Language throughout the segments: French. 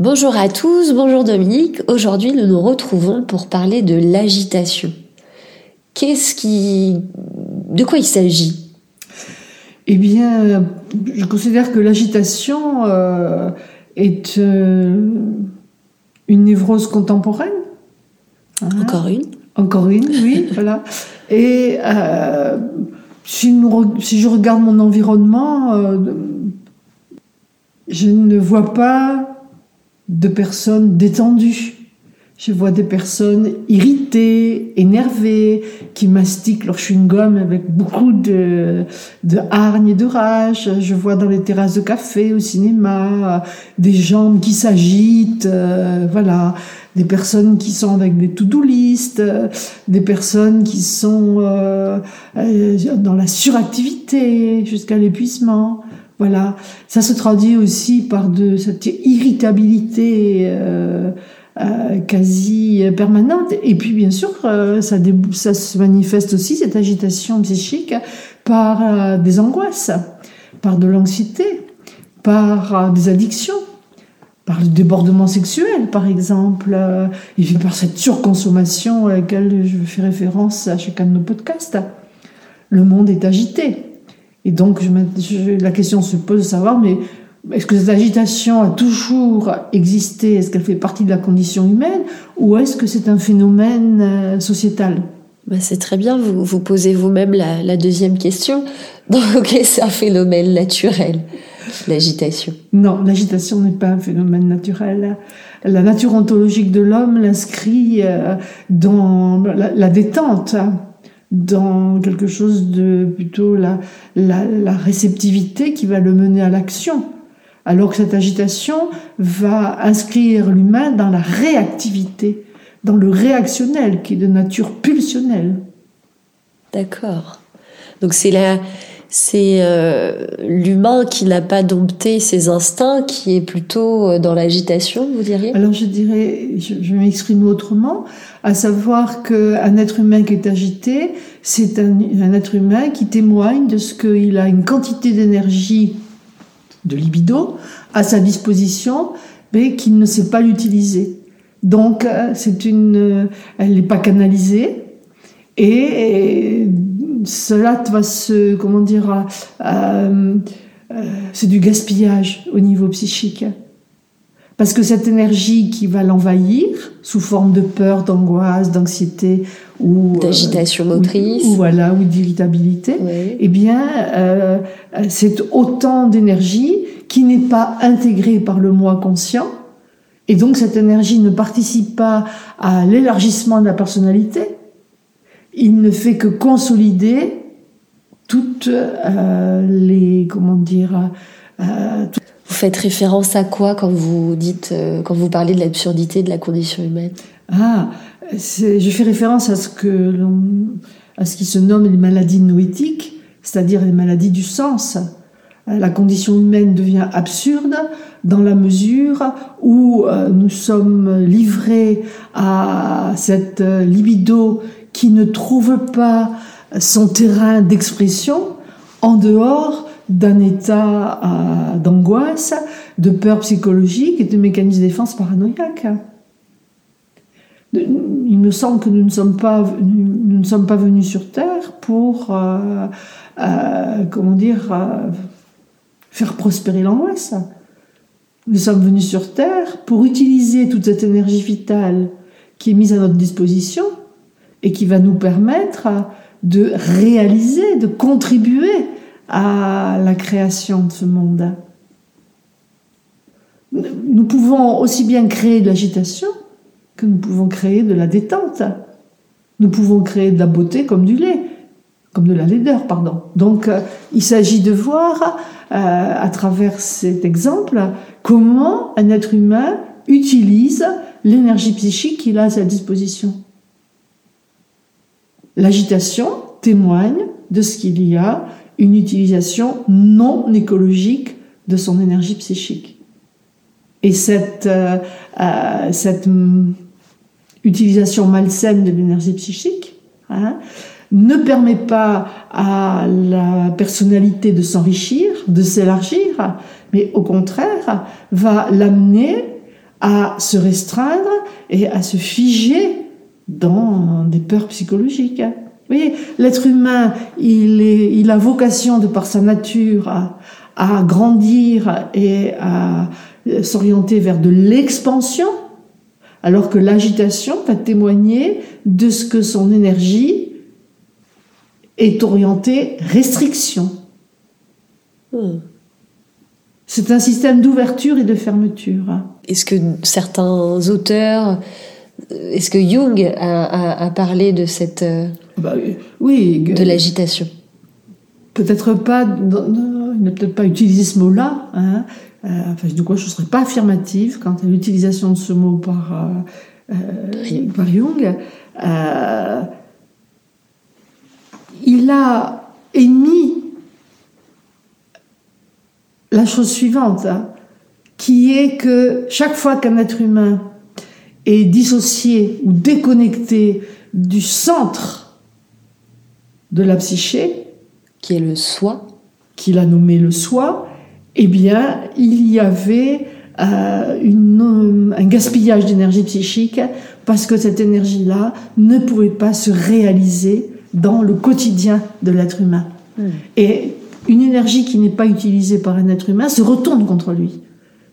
Bonjour à tous, bonjour Dominique. Aujourd'hui, nous nous retrouvons pour parler de l'agitation. Qu'est-ce qui. De quoi il s'agit? Eh bien, je considère que l'agitation euh, est euh, une névrose contemporaine. Hein? Encore une Encore une, oui, voilà. Et euh, si, nous, si, je regarde mon environnement, je ne vois pas de personnes détendues. Je vois des personnes irritées, énervées, qui mastiquent leur chewing-gum avec beaucoup de, de hargne et de rage. Je vois dans les terrasses de café, au cinéma, des gens qui s'agitent, euh, voilà. Des personnes qui sont avec des to-do list, des personnes qui sont euh, euh, dans la suractivité jusqu'à l'épuisement. Voilà, ça se traduit aussi par de cette irritabilité euh, euh, quasi permanente. Et puis bien sûr, euh, ça, ça, se manifeste aussi cette agitation psychique par des angoisses, par de l'anxiété, par des addictions, par le débordement sexuel, par exemple, et puis par cette surconsommation à laquelle je fais référence à chacun de nos podcasts. Le monde est agité. Et donc, je, la question se pose de savoir, mais est-ce que cette agitation a toujours existé? Est-ce qu'elle fait partie de la condition humaine? Ou est-ce que c'est un phénomène euh, sociétal? Bah c'est très bien, vous, vous posez vous-même la, la, deuxième question. Donc, est-ce un phénomène naturel, l'agitation? Non, l'agitation n'est pas un phénomène naturel. La nature ontologique de l'homme l'inscrit euh, dans la, la détente dans quelque chose de plutôt la, la, réceptivité qui va le mener à l'action. Alors que cette agitation va inscrire l'humain dans la réactivité, dans le réactionnel qui est de nature pulsionnelle. D'accord. Donc c'est la, c'est euh, l'humain qui n'a pas dompté ses instincts, qui est plutôt euh, dans l'agitation, vous diriez? Alors je dirais, je, m'exprime autrement, à savoir qu'un être humain qui est agité, c'est un, un, être humain qui témoigne de ce qu'il a une quantité d'énergie, de libido, à sa disposition, mais qu'il ne sait pas l'utiliser. Donc, euh, c'est une, elle n'est pas canalisée, et cela va se, comment dire, euh, euh, c'est du gaspillage au niveau psychique. Parce que cette énergie qui va l'envahir, sous forme de peur, d'angoisse, d'anxiété ou euh, d'agitation motrice, ou, voilà, ou d'irritabilité, eh bien, euh, c'est autant d'énergie qui n'est pas intégrée par le moi conscient, et donc cette énergie ne participe pas à l'élargissement de la personnalité, il ne fait que consolider toutes euh, les comment dire. Euh, vous faites référence à quoi quand vous dites euh, quand vous parlez de l'absurdité de la condition humaine? Ah, je fais référence à ce que à ce qui se nomme les maladies noétiques, c'est-à-dire les maladies du sens. La condition humaine devient absurde dans la mesure où nous sommes livrés à cette libido qui ne trouve pas son terrain d'expression en dehors d'un état euh, d'angoisse, de peur psychologique et de mécanismes de défense paranoïaque. Il me semble que nous ne sommes pas, nous ne sommes pas venus sur Terre pour, euh, euh, comment dire, faire prospérer l'angoisse. Nous sommes venus sur Terre pour utiliser toute cette énergie vitale qui est mise à notre disposition et qui va nous permettre de réaliser, de contribuer à la création de ce monde. Nous pouvons aussi bien créer de l'agitation que nous pouvons créer de la détente. Nous pouvons créer de la beauté comme du lait, comme de la laideur, pardon. Donc, euh, il s'agit de voir, euh, à travers cet exemple, comment un être humain utilise l'énergie psychique qu'il a à sa disposition. L'agitation témoigne de ce qu'il y a une utilisation non écologique de son énergie psychique. Et cette, euh, euh, cette utilisation malsaine de l'énergie psychique hein, ne permet pas à la personnalité de s'enrichir, de s'élargir, mais au contraire va l'amener à se restreindre et à se figer dans des peurs psychologiques. Vous voyez, l'être humain, il, est, il a vocation de par sa nature à, à grandir et à s'orienter vers de l'expansion, alors que l'agitation va témoigner de ce que son énergie est orientée restriction. Hmm. C'est un système d'ouverture et de fermeture. Est-ce que certains auteurs, est-ce que Jung a, parlé de cette, euh, bah, oui, de l'agitation? Peut-être pas, il n'a peut-être pas utilisé ce mot-là. Hein. Euh, enfin, du coup, je ne serais pas affirmative quant à l'utilisation de ce mot par, euh, par Jung. il a émis la chose suivante, hein, qui est que chaque fois qu'un être humain est dissocié ou déconnecté du centre de la psyché, qui est le soi, qu'il a nommé le soi, eh bien, il y avait euh, une, un gaspillage d'énergie psychique parce que cette énergie-là ne pouvait pas se réaliser dans le quotidien de l'être humain. Hmm. Et une énergie qui n'est pas utilisée par un être humain se retourne contre lui.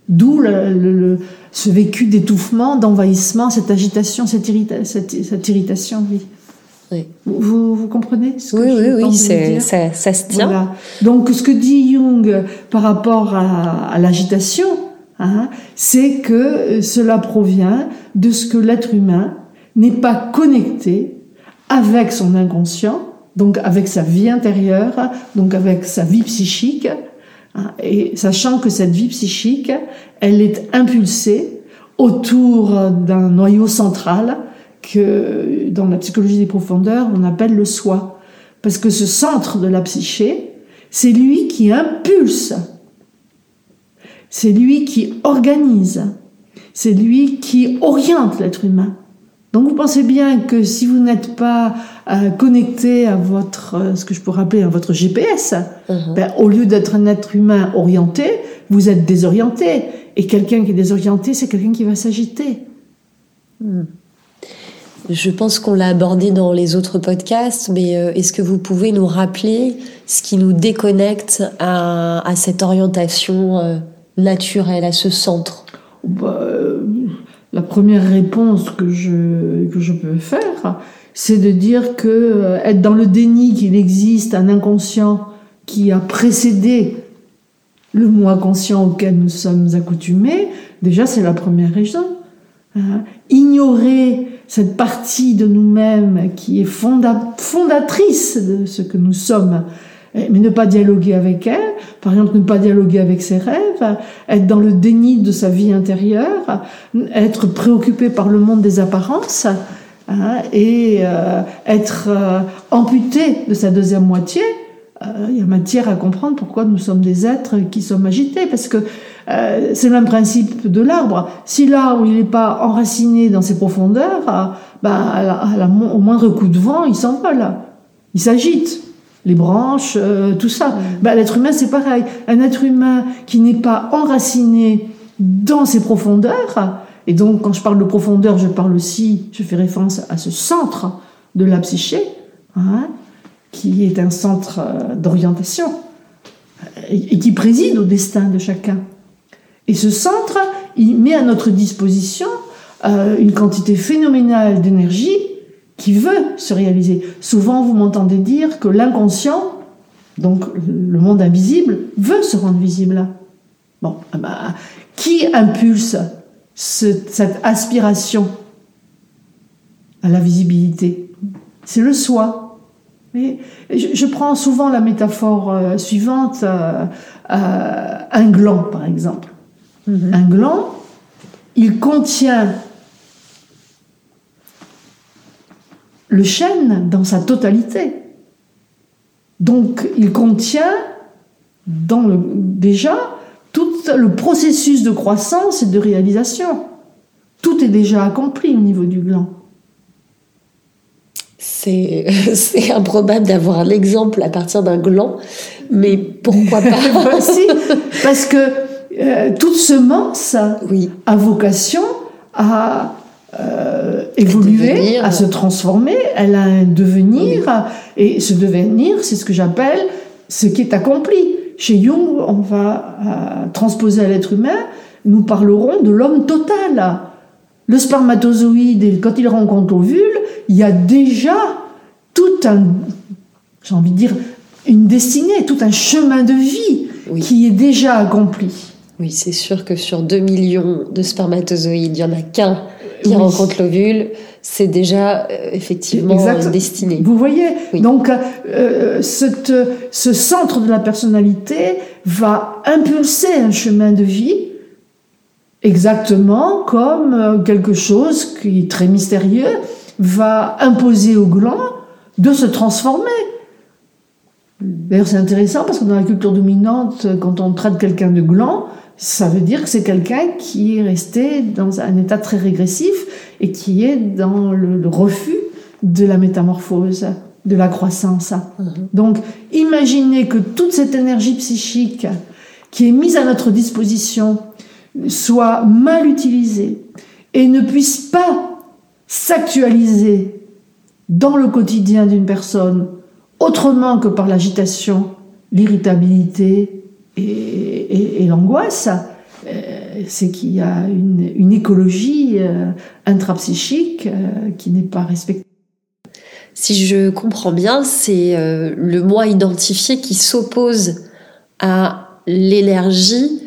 D'où le, ce vécu d'étouffement, d'envahissement, cette agitation, cette, cette, irritation, oui. oui. Vous, vous, comprenez ce que Oui, je oui, oui, ça, ça, se tient. Voilà. Donc, ce que dit Jung par rapport à, à l'agitation, hein, c'est que cela provient de ce que l'être humain n'est pas connecté avec son inconscient donc avec sa vie intérieure, donc avec sa vie psychique, et sachant que cette vie psychique, elle est impulsée autour d'un noyau central que dans la psychologie des profondeurs, on appelle le soi. Parce que ce centre de la psyché, c'est lui qui impulse, c'est lui qui organise, c'est lui qui oriente l'être humain. Donc vous pensez bien que si vous n'êtes pas euh, connecté à votre, euh, ce que je pourrais appeler à votre GPS, uh-huh. ben, au lieu d'être un être humain orienté, vous êtes désorienté. Et quelqu'un qui est désorienté, c'est quelqu'un qui va s'agiter. Hmm. Je pense qu'on l'a abordé dans les autres podcasts, mais euh, est-ce que vous pouvez nous rappeler ce qui nous déconnecte à, à cette orientation naturelle, à ce centre? Bah, la première réponse que je, que je peux faire, c'est de dire que euh, être dans le déni qu'il existe un inconscient qui a précédé le moi conscient auquel nous sommes accoutumés, déjà c'est la première raison. Hein? Ignorer cette partie de nous-mêmes qui est fondatrice de ce que nous sommes, mais ne pas dialoguer avec elle, par exemple ne pas dialoguer avec ses rêves, être dans le déni de sa vie intérieure, être préoccupé par le monde des apparences hein, et euh, être euh, amputé de sa deuxième moitié. Euh, il y a matière à comprendre pourquoi nous sommes des êtres qui sommes agités, parce que c'est le même principe de l'arbre. Si l'arbre il n'est pas enraciné dans ses profondeurs, ben, au moindre coup de vent, il s'envole, il s'agite les branches, euh, tout ça. Bah, l'être humain, c'est pareil. Un être humain qui n'est pas enraciné dans ses profondeurs, et donc quand je parle de profondeur, je parle aussi, je fais référence à ce centre de la psyché, hein, qui est un centre euh, d'orientation, et, qui préside au destin de chacun. Et ce centre, il met à notre disposition euh, une quantité phénoménale d'énergie qui veut se réaliser. Souvent, vous m'entendez dire que l'inconscient, donc le monde invisible, veut se rendre visible. Bon, ah bah, qui impulse cette aspiration à la visibilité? C'est le soi. Je, prends souvent la métaphore euh, suivante, euh, euh, un gland par exemple. Mm-hmm. Un gland, il contient le chêne dans sa totalité. Donc il contient dans le, déjà tout le processus de croissance et de réalisation. Tout est déjà accompli au niveau du gland. C'est improbable d'avoir l'exemple à partir d'un gland, mais pourquoi pas? Parce que euh, toute semence Oui. a vocation à euh, évoluer, devenir. à se transformer. Elle a un devenir. Et ce devenir, c'est ce que j'appelle ce qui est accompli. Chez Jung, on va euh, transposer à l'être humain, nous parlerons de l'homme total. Le spermatozoïde, quand il rencontre l'ovule, il y a déjà tout un, j'ai envie de dire, une destinée, tout un chemin de vie Oui. qui est déjà accompli. Oui, c'est sûr que sur 2 millions de spermatozoïdes, il n'y en a qu'un qui Oui. rencontre l'ovule. C'est déjà euh, effectivement Exact. destiné. Vous voyez Oui. Donc, euh, cette- ce centre de la personnalité va impulser un chemin de vie exactement comme euh, quelque chose qui est très mystérieux va imposer au gland de se transformer. D'ailleurs, c'est intéressant parce que dans la culture dominante, quand on traite quelqu'un de gland, ça veut dire que c'est quelqu'un qui est resté dans un état très régressif et qui est dans le, le refus de la métamorphose, de la croissance. Donc, imaginez que toute cette énergie psychique qui est mise à notre disposition soit mal utilisée et ne puisse pas s'actualiser dans le quotidien d'une personne autrement que par l'agitation, l'irritabilité et, et- et l'angoisse, euh, c'est qu'il y a une, une écologie euh, intrapsychique euh, qui n'est pas respectée. Si je comprends bien, c'est le moi identifié qui s'oppose à l'énergie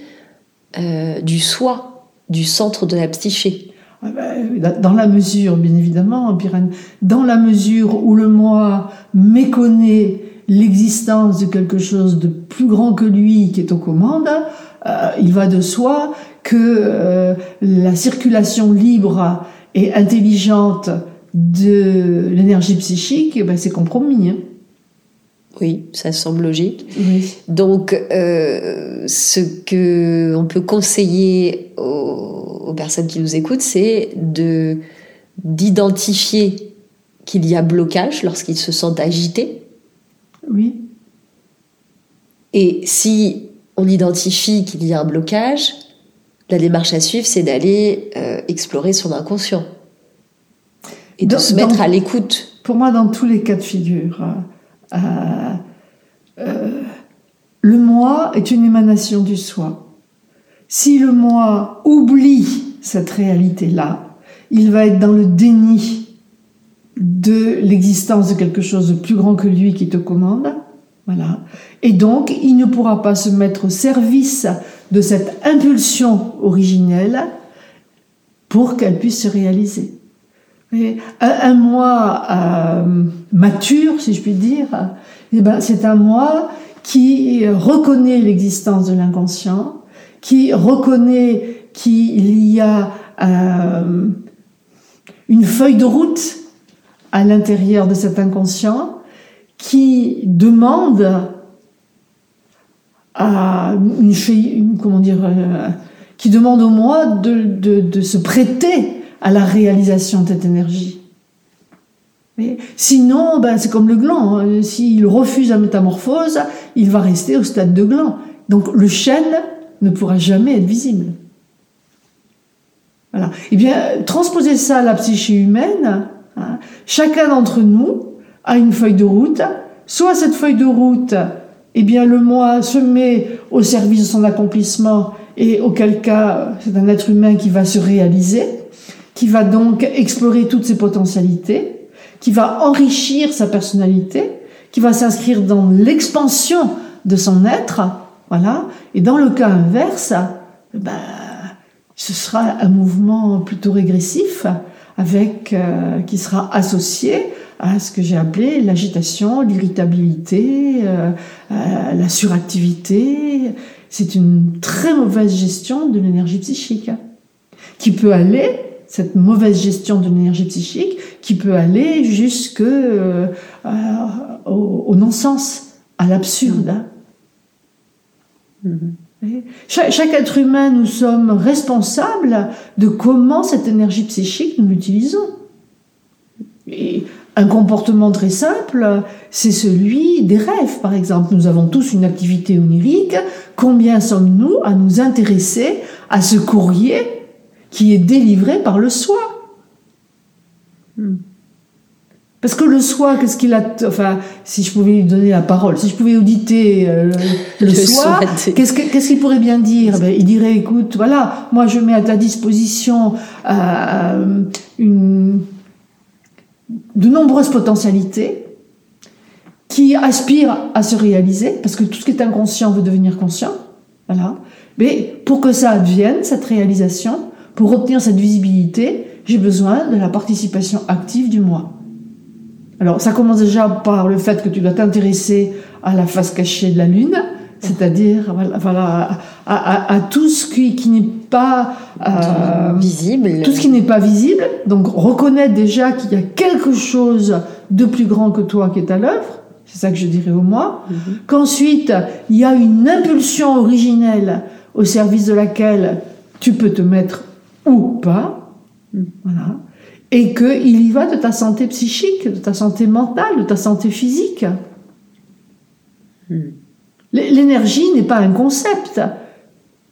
euh, du soi, du centre de la psyché. Ah ben, Dans la mesure, bien évidemment, Pirène, dans la mesure où le moi méconnaît l'existence de quelque chose de plus grand que lui qui est aux commandes, euh, il va de soi que euh, la circulation libre et intelligente de l'énergie psychique, eh ben, c'est compromis. hein. Oui, ça semble logique. Oui. Donc, euh, ce que on peut conseiller aux, aux personnes qui nous écoutent, c'est de d'identifier qu'il y a blocage lorsqu'ils se sentent agités. Oui. Et si on identifie qu'il y a un blocage, la démarche à suivre, c'est d'aller euh, explorer son inconscient et de Dans- se mettre dans- à l'écoute. Pour moi, dans tous les cas de figure, euh, euh, le moi est une émanation du soi. Si le moi oublie cette réalité-là, il va être dans le déni de l'existence de quelque chose de plus grand que lui qui te commande. Voilà. Et donc, il ne pourra pas se mettre au service de cette impulsion originelle pour qu'elle puisse se réaliser. Et un, moi euh, mature, si je puis dire, eh ben, c'est un moi qui reconnaît l'existence de l'inconscient, qui reconnaît qu'il y a euh, une feuille de route à l'intérieur de cet inconscient qui demande à une, comment dire, euh, qui demande au moi de, de, se prêter à la réalisation de cette énergie. Sinon, ben, c'est comme le gland. hein. S'il refuse la métamorphose, il va rester au stade de gland. Donc le chêne ne pourra jamais être visible. Voilà. Eh bien, transposer ça à la psyché humaine, hein, chacun d'entre nous a une feuille de route. Soit cette feuille de route, eh bien, le moi se met au service de son accomplissement et auquel cas, c'est un être humain qui va se réaliser, qui va donc explorer toutes ses potentialités, qui va enrichir sa personnalité, qui va s'inscrire dans l'expansion de son être, voilà. Et dans le cas inverse, ben, ce sera un mouvement plutôt régressif, avec euh, qui sera associé à ce que j'ai appelé l'agitation, l'irritabilité, euh, euh, la suractivité. C'est une très mauvaise gestion de l'énergie psychique, hein, qui peut aller cette mauvaise gestion de l'énergie psychique, qui peut aller jusque euh, euh, au, au non-sens, à l'absurde. hein. Chaque, être humain, nous sommes responsables de comment cette énergie psychique nous l'utilisons. Un comportement très simple, c'est celui des rêves, par exemple. Nous avons tous une activité onirique. Combien sommes-nous à nous intéresser à ce courrier qui est délivré par le soi? Hmm. Parce que le soi, qu'est-ce qu'il a Enfin, si je pouvais lui donner la parole, si je pouvais auditer euh, le, soi, qu'est-ce qu'il pourrait bien dire? Ben, Il dirait, écoute, voilà, moi je mets à ta disposition euh, une, de nombreuses potentialités qui aspirent à se réaliser, parce que tout ce qui est inconscient veut devenir conscient. Voilà. Mais pour que ça advienne, cette réalisation, pour obtenir cette visibilité, j'ai besoin de la participation active du moi. Alors, ça commence déjà par le fait que tu dois t'intéresser à la face cachée de la Lune, c'est-à-dire voilà, à, tout ce qui, qui n'est pas euh, visible. Tout ce qui n'est pas visible. Donc, reconnaître déjà qu'il y a quelque chose de plus grand que toi qui est à l'œuvre. C'est ça que je dirais au moi. Mhm. Qu'ensuite, il y a une impulsion originelle au service de laquelle tu peux te mettre ou pas. Mhm. Voilà et qu'il y va de ta santé psychique, de ta santé mentale, de ta santé physique. Hmm. L'énergie n'est pas un concept,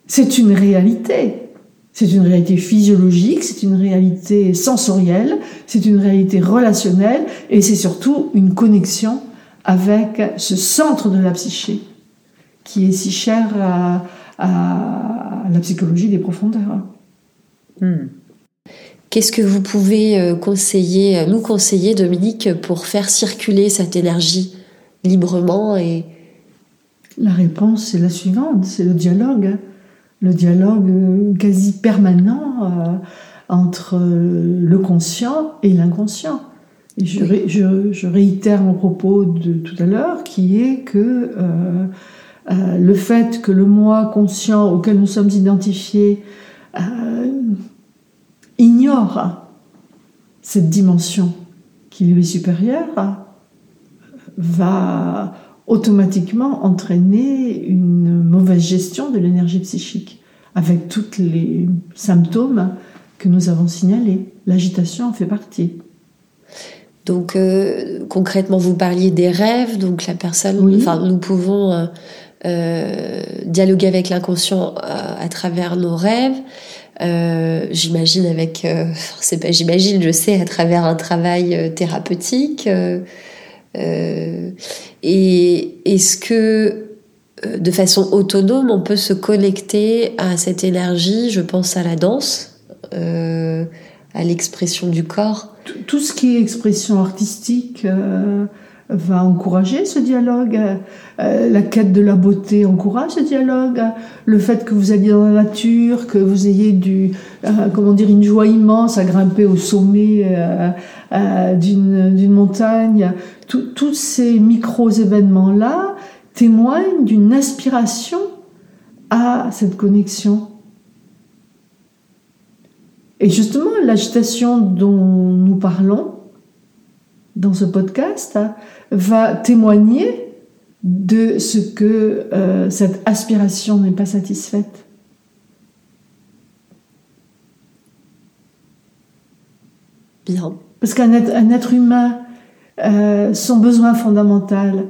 c'est une réalité. C'est une réalité physiologique, c'est une réalité sensorielle, c'est une réalité relationnelle et c'est surtout une connexion avec ce centre de la psyché qui est si cher à, la psychologie des profondeurs. Hmm. Qu'est-ce que vous pouvez euh, conseiller, euh, nous conseiller, Dominique, pour faire circuler cette énergie librement et La réponse c'est la suivante, c'est le dialogue, le dialogue euh, quasi permanent entre le conscient et l'inconscient. je, réitère mon propos de tout à l'heure, qui est que le fait que le moi conscient auquel nous sommes identifiés ignore cette dimension qui lui est supérieure, va automatiquement entraîner une mauvaise gestion de l'énergie psychique, avec tous les symptômes que nous avons signalés. L'agitation en fait partie. Donc euh, concrètement, vous parliez des rêves, donc la personne, enfin nous pouvons euh, euh, dialoguer avec l'inconscient à travers nos rêves. Euh, j'imagine avec, euh, c'est pas j'imagine, je sais à travers un travail euh, thérapeutique. et est-ce que de façon autonome, on peut se connecter à cette énergie Je pense à la danse, à l'expression du corps? Tout ce qui est expression artistique va encourager ce dialogue. Euh, la quête de la beauté encourage ce dialogue. Le fait que vous alliez dans la nature, que vous ayez du, euh, comment dire, une joie immense à grimper au sommet euh, d'une montagne. Tous ces micro-événements-là témoignent d'une aspiration à cette connexion. Et justement, l'agitation dont nous parlons dans ce podcast va témoigner de ce que euh, cette aspiration n'est pas satisfaite. Bien. Parce qu'un être, un être humain, euh, son besoin fondamental,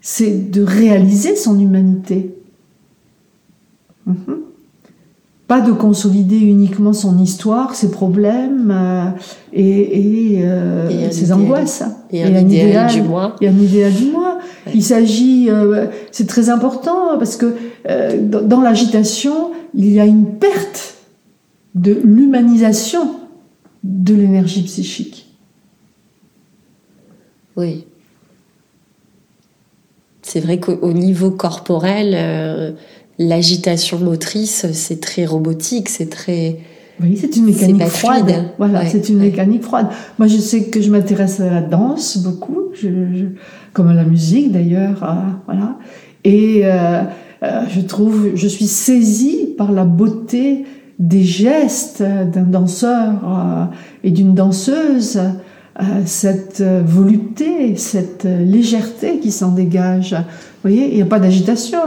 c'est de réaliser son humanité. Mhm pas de consolider uniquement son histoire, ses problèmes euh, et, euh, ses angoisses. Et, un, idéal, du moi. Et un idéal du moi. Il s'agit, euh, c'est très important parce que dans, l'agitation, il y a une perte de l'humanisation de l'énergie psychique. Oui. C'est vrai qu'au niveau corporel, l'agitation motrice, c'est très robotique, c'est très. Oui, c'est une mécanique froide. Voilà, c'est une mécanique froide. Moi, je sais que je m'intéresse à la danse beaucoup, je, comme à la musique d'ailleurs, voilà. Et euh, euh, je trouve, je suis saisie par la beauté des gestes d'un danseur euh, et d'une danseuse, cette volupté, cette légèreté qui s'en dégage. Vous voyez, il n'y a pas d'agitation.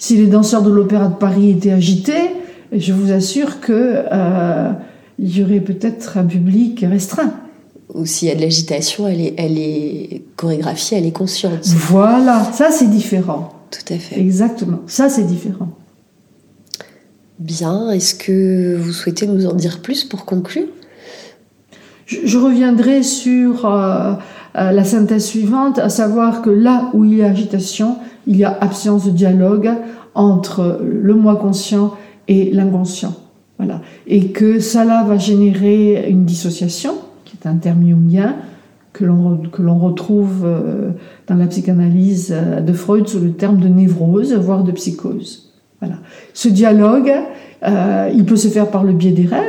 Si les danseurs de l'Opéra de Paris étaient agités, je vous assure que euh, il y aurait peut-être un public restreint. ou s'il y a de l'agitation, elle est, elle est chorégraphiée, elle est consciente. Voilà, ça c'est différent. Tout à fait. Exactement, ça c'est différent. Bien, est-ce que vous souhaitez nous en dire plus pour conclure? Je, reviendrai sur euh, euh, la synthèse suivante, à savoir que là où il y a agitation, il y a absence de dialogue entre le moi conscient et l'inconscient. Voilà. Et que cela va générer une dissociation, qui est un terme jungien, que l'on retrouve euh, dans la psychanalyse de Freud sous le terme de névrose, voire de psychose. Voilà. Ce dialogue, euh, il peut se faire par le biais des rêves,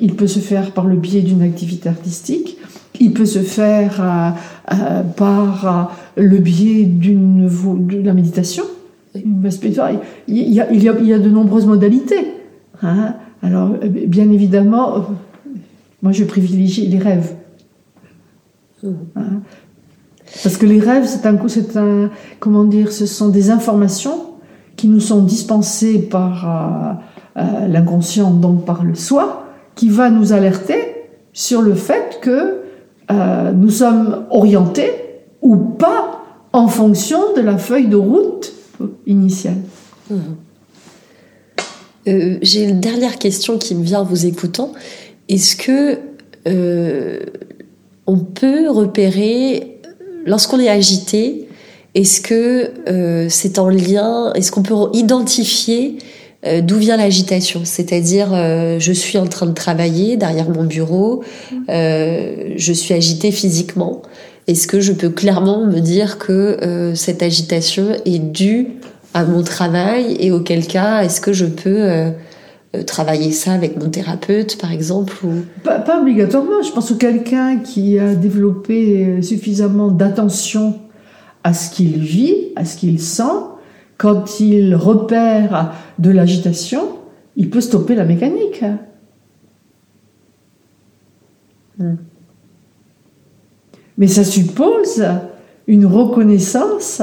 il peut se faire par le biais d'une activité artistique, il peut se faire euh, euh, par le biais d'une de la méditation. Il y, a, il, y a, il y a de nombreuses modalités. Hein. Alors, bien évidemment, moi je privilégie les rêves. Mmh. Hein. Parce que les rêves, c'est un, c'est un, comment dire, ce sont des informations qui nous sont dispensées par euh, l'inconscient, donc par le soi, qui va nous alerter sur le fait que euh, nous sommes orientés ou pas en fonction de la feuille de route initiale. Euh, j'ai une dernière question qui me vient en vous écoutant. Est-ce que on peut repérer, lorsqu'on est agité, est-ce que euh, c'est en lien Est-ce qu'on peut identifier euh, d'où vient l'agitation? C'est-à-dire, euh, je suis en train de travailler derrière mon bureau, je suis agitée physiquement. Est-ce que je peux clairement me dire que cette agitation est due à mon travail et auquel cas, est-ce que je peux travailler ça avec mon thérapeute, par exemple ou... pas, pas, obligatoirement. Je pense que quelqu'un qui a développé suffisamment d'attention à ce qu'il vit, à ce qu'il sent. Quand il repère de l'agitation, il peut stopper la mécanique. Hmm. Mais ça suppose une reconnaissance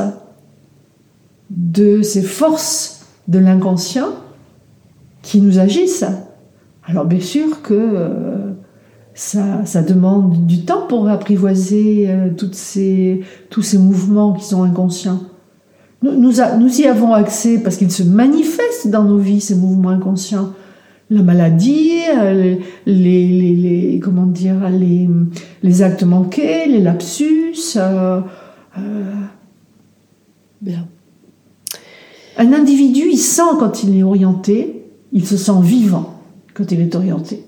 de ces forces de l'inconscient qui nous agissent. Alors bien sûr que euh, ça, demande du temps pour apprivoiser euh, tous ces mouvements qui sont inconscients. Nous, nous, y avons accès parce qu'ils se manifestent dans nos vies, ces mouvements inconscients. La maladie, euh, les, les, comment dire, les, actes manqués, les lapsus. Euh, Bien. Un individu, il sent quand il est orienté, il se sent vivant quand il est orienté.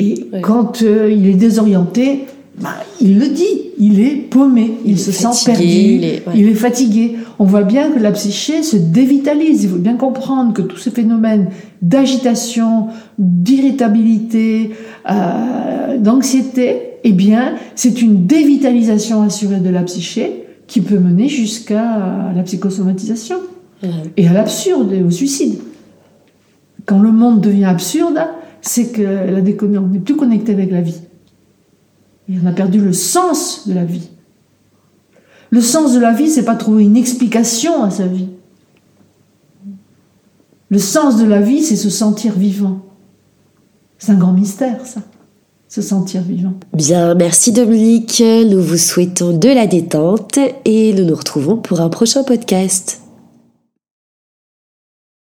Et quand euh, il est désorienté, bah, il le dit, il est paumé, il, se sent perdu, il est, fatigué. On voit bien que la psyché se dévitalise. Il faut bien comprendre que tous ces phénomènes d'agitation, d'irritabilité, euh, d'anxiété, eh bien, c'est une dévitalisation assurée de la psyché qui peut mener jusqu'à la psychosomatisation et à l'absurde et au suicide. Quand le monde devient absurde, c'est que la on n'est plus connecté avec la vie. Et on a perdu le sens de la vie. Le sens de la vie, c'est pas trouver une explication à sa vie. Le sens de la vie, c'est se sentir vivant. C'est un grand mystère, ça. Se sentir vivant. Bien, merci Dominique. Nous vous souhaitons de la détente et nous nous retrouvons pour un prochain podcast.